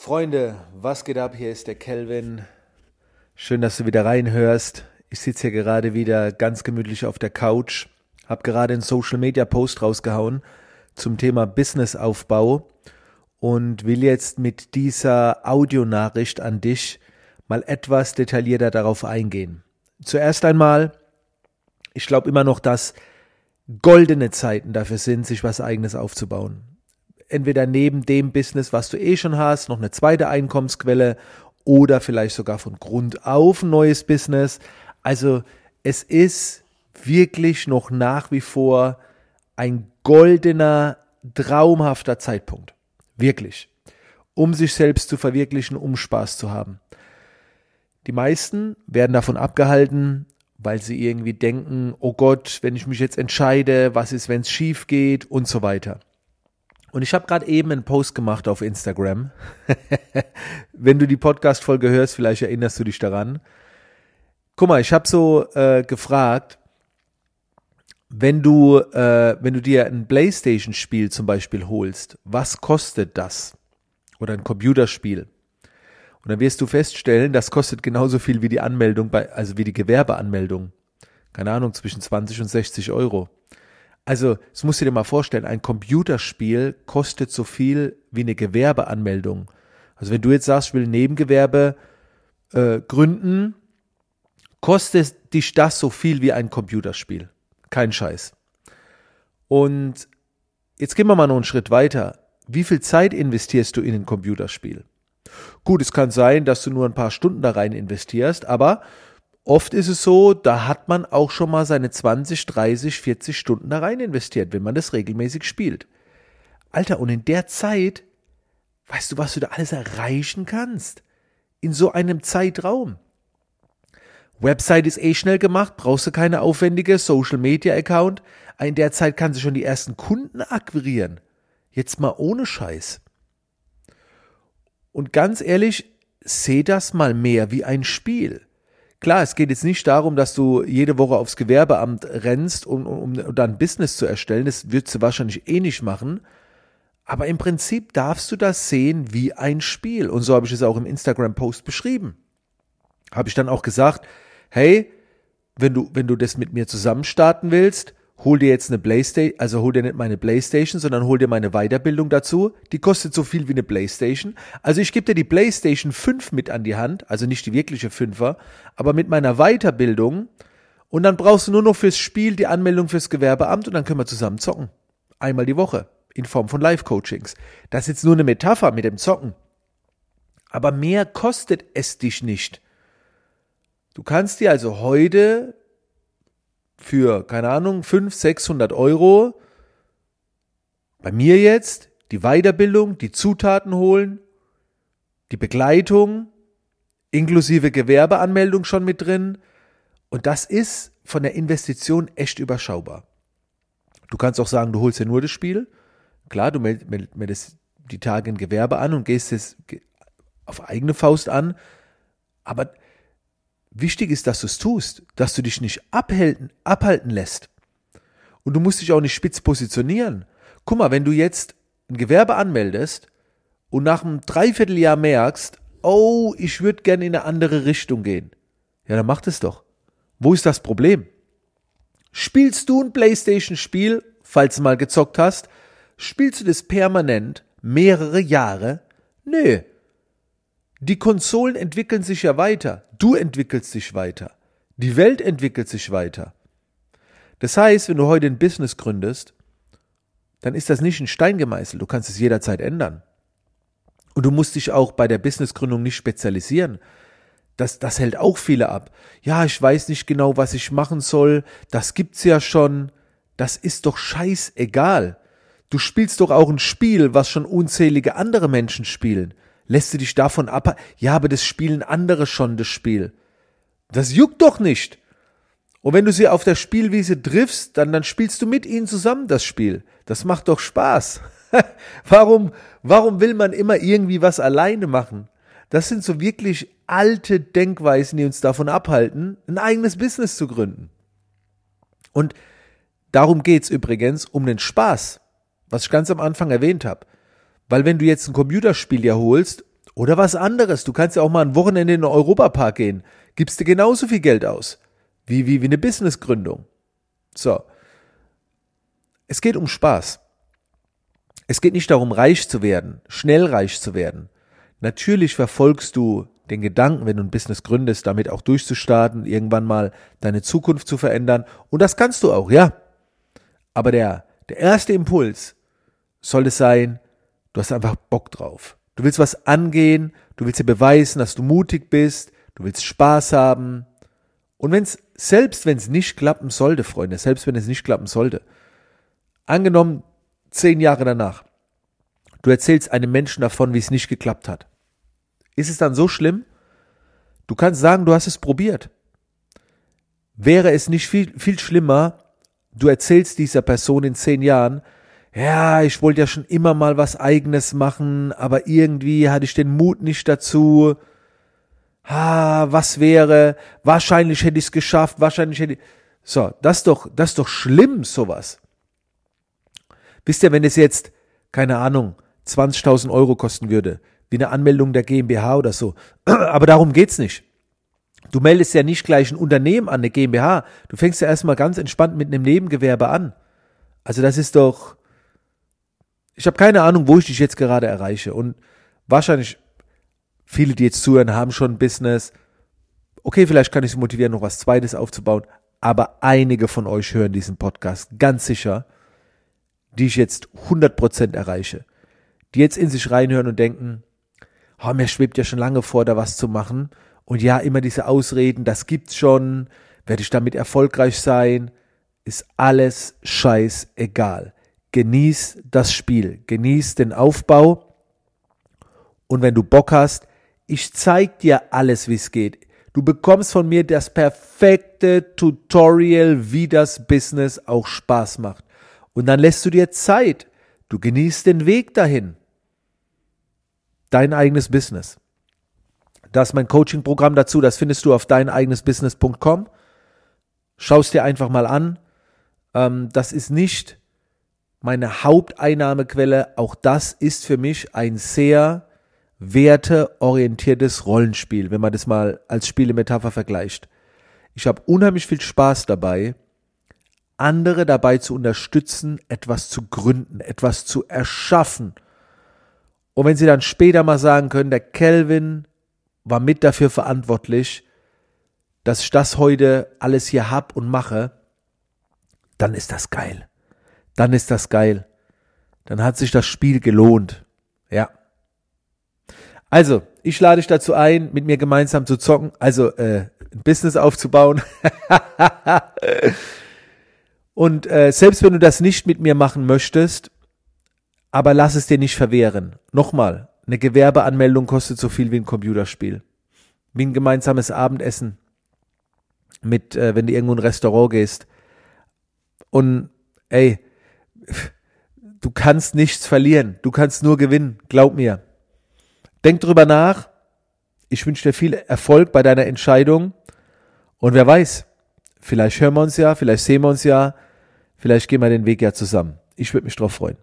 Freunde, was geht ab? Hier ist der Kelvin. Schön, dass du wieder reinhörst. Ich sitze hier gerade wieder ganz gemütlich auf der Couch, Hab gerade einen Social Media Post rausgehauen zum Thema Businessaufbau und will jetzt mit dieser Audionachricht an dich mal etwas detaillierter darauf eingehen. Zuerst einmal, ich glaube immer noch, dass goldene Zeiten dafür sind, sich was eigenes aufzubauen entweder neben dem Business, was du eh schon hast, noch eine zweite Einkommensquelle oder vielleicht sogar von Grund auf ein neues Business. Also es ist wirklich noch nach wie vor ein goldener, traumhafter Zeitpunkt. Wirklich. Um sich selbst zu verwirklichen, um Spaß zu haben. Die meisten werden davon abgehalten, weil sie irgendwie denken, oh Gott, wenn ich mich jetzt entscheide, was ist, wenn es schief geht und so weiter. Und ich habe gerade eben einen Post gemacht auf Instagram. Wenn du die Podcast-Folge hörst, vielleicht erinnerst du dich daran. Guck mal, ich habe so äh, gefragt, wenn du, äh, wenn du dir ein Playstation-Spiel zum Beispiel holst, was kostet das? Oder ein Computerspiel. Und dann wirst du feststellen, das kostet genauso viel wie die Anmeldung bei, also wie die Gewerbeanmeldung. Keine Ahnung, zwischen 20 und 60 Euro. Also, das musst du dir mal vorstellen, ein Computerspiel kostet so viel wie eine Gewerbeanmeldung. Also wenn du jetzt sagst, ich will Nebengewerbe äh, gründen, kostet dich das so viel wie ein Computerspiel. Kein Scheiß. Und jetzt gehen wir mal noch einen Schritt weiter. Wie viel Zeit investierst du in ein Computerspiel? Gut, es kann sein, dass du nur ein paar Stunden da rein investierst, aber Oft ist es so, da hat man auch schon mal seine 20, 30, 40 Stunden da rein investiert, wenn man das regelmäßig spielt. Alter, und in der Zeit, weißt du, was du da alles erreichen kannst? In so einem Zeitraum. Website ist eh schnell gemacht, brauchst du keine aufwendige Social Media Account. In der Zeit kannst du schon die ersten Kunden akquirieren. Jetzt mal ohne Scheiß. Und ganz ehrlich, seh das mal mehr wie ein Spiel. Klar, es geht jetzt nicht darum, dass du jede Woche aufs Gewerbeamt rennst, um, um, um dann Business zu erstellen. Das würdest du wahrscheinlich eh nicht machen. Aber im Prinzip darfst du das sehen wie ein Spiel. Und so habe ich es auch im Instagram-Post beschrieben. Habe ich dann auch gesagt, hey, wenn du, wenn du das mit mir zusammen starten willst, hol dir jetzt eine Playstation, also hol dir nicht meine Playstation, sondern hol dir meine Weiterbildung dazu. Die kostet so viel wie eine Playstation. Also ich gebe dir die Playstation 5 mit an die Hand, also nicht die wirkliche 5er, aber mit meiner Weiterbildung. Und dann brauchst du nur noch fürs Spiel die Anmeldung fürs Gewerbeamt und dann können wir zusammen zocken. Einmal die Woche. In Form von Live-Coachings. Das ist jetzt nur eine Metapher mit dem Zocken. Aber mehr kostet es dich nicht. Du kannst dir also heute für, keine Ahnung, 500, 600 Euro bei mir jetzt die Weiterbildung, die Zutaten holen, die Begleitung, inklusive Gewerbeanmeldung schon mit drin. Und das ist von der Investition echt überschaubar. Du kannst auch sagen, du holst ja nur das Spiel. Klar, du meldest meld, meld die Tage in Gewerbe an und gehst es auf eigene Faust an. Aber Wichtig ist, dass du es tust, dass du dich nicht abhalten, abhalten lässt. Und du musst dich auch nicht spitz positionieren. Guck mal, wenn du jetzt ein Gewerbe anmeldest und nach einem Dreivierteljahr merkst, oh, ich würde gerne in eine andere Richtung gehen. Ja, dann mach das doch. Wo ist das Problem? Spielst du ein Playstation-Spiel, falls du mal gezockt hast, spielst du das permanent mehrere Jahre? Nö, die Konsolen entwickeln sich ja weiter. Du entwickelst dich weiter. Die Welt entwickelt sich weiter. Das heißt, wenn du heute ein Business gründest, dann ist das nicht ein Stein gemeißelt. Du kannst es jederzeit ändern. Und du musst dich auch bei der Businessgründung nicht spezialisieren. Das, das hält auch viele ab. Ja, ich weiß nicht genau, was ich machen soll. Das gibt's ja schon. Das ist doch scheißegal. Du spielst doch auch ein Spiel, was schon unzählige andere Menschen spielen. Lässt du dich davon ab? Ja, aber das spielen andere schon, das Spiel. Das juckt doch nicht. Und wenn du sie auf der Spielwiese triffst, dann, dann spielst du mit ihnen zusammen das Spiel. Das macht doch Spaß. warum, warum will man immer irgendwie was alleine machen? Das sind so wirklich alte Denkweisen, die uns davon abhalten, ein eigenes Business zu gründen. Und darum geht's übrigens um den Spaß, was ich ganz am Anfang erwähnt habe. Weil wenn du jetzt ein Computerspiel ja holst Oder was anderes. Du kannst ja auch mal ein Wochenende in den Europapark gehen. Gibst dir genauso viel Geld aus. Wie, wie, wie eine Businessgründung. So. Es geht um Spaß. Es geht nicht darum, reich zu werden, schnell reich zu werden. Natürlich verfolgst du den Gedanken, wenn du ein Business gründest, damit auch durchzustarten, irgendwann mal deine Zukunft zu verändern. Und das kannst du auch, ja. Aber der, der erste Impuls soll es sein, du hast einfach Bock drauf. Du willst was angehen, du willst dir beweisen, dass du mutig bist, du willst Spaß haben. Und wenn's, selbst wenn es nicht klappen sollte, Freunde, selbst wenn es nicht klappen sollte, angenommen zehn Jahre danach, du erzählst einem Menschen davon, wie es nicht geklappt hat. Ist es dann so schlimm? Du kannst sagen, du hast es probiert. Wäre es nicht viel, viel schlimmer, du erzählst dieser Person in zehn Jahren, ja, ich wollte ja schon immer mal was eigenes machen, aber irgendwie hatte ich den Mut nicht dazu. Ha, was wäre? Wahrscheinlich hätte ich es geschafft, wahrscheinlich hätte ich. So, das ist doch, das ist doch schlimm, sowas. Wisst ihr, wenn es jetzt, keine Ahnung, 20.000 Euro kosten würde, wie eine Anmeldung der GmbH oder so. Aber darum geht's nicht. Du meldest ja nicht gleich ein Unternehmen an, eine GmbH. Du fängst ja erstmal ganz entspannt mit einem Nebengewerbe an. Also das ist doch, ich habe keine Ahnung, wo ich dich jetzt gerade erreiche. Und wahrscheinlich viele, die jetzt zuhören, haben schon ein Business. Okay, vielleicht kann ich sie motivieren, noch was Zweites aufzubauen. Aber einige von euch hören diesen Podcast ganz sicher, die ich jetzt 100% erreiche. Die jetzt in sich reinhören und denken, oh, mir schwebt ja schon lange vor, da was zu machen. Und ja, immer diese Ausreden, das gibt's schon, werde ich damit erfolgreich sein, ist alles scheißegal genieß das Spiel, genieß den Aufbau und wenn du Bock hast, ich zeig dir alles, wie es geht. Du bekommst von mir das perfekte Tutorial, wie das Business auch Spaß macht. Und dann lässt du dir Zeit. Du genießt den Weg dahin. Dein eigenes Business. Das ist mein Coaching-Programm dazu. Das findest du auf deineigenesbusiness.com. Schau es dir einfach mal an. Ähm, das ist nicht meine Haupteinnahmequelle. Auch das ist für mich ein sehr werteorientiertes Rollenspiel, wenn man das mal als Spielemetapher vergleicht. Ich habe unheimlich viel Spaß dabei, andere dabei zu unterstützen, etwas zu gründen, etwas zu erschaffen. Und wenn sie dann später mal sagen können, der Kelvin war mit dafür verantwortlich, dass ich das heute alles hier hab und mache, dann ist das geil dann ist das geil. Dann hat sich das Spiel gelohnt. Ja. Also, ich lade dich dazu ein, mit mir gemeinsam zu zocken, also äh, ein Business aufzubauen. Und äh, selbst wenn du das nicht mit mir machen möchtest, aber lass es dir nicht verwehren. Nochmal, eine Gewerbeanmeldung kostet so viel wie ein Computerspiel. Wie ein gemeinsames Abendessen mit, äh, wenn du irgendwo in ein Restaurant gehst. Und ey, du kannst nichts verlieren, du kannst nur gewinnen, glaub mir. Denk drüber nach. Ich wünsche dir viel Erfolg bei deiner Entscheidung. Und wer weiß, vielleicht hören wir uns ja, vielleicht sehen wir uns ja, vielleicht gehen wir den Weg ja zusammen. Ich würde mich drauf freuen.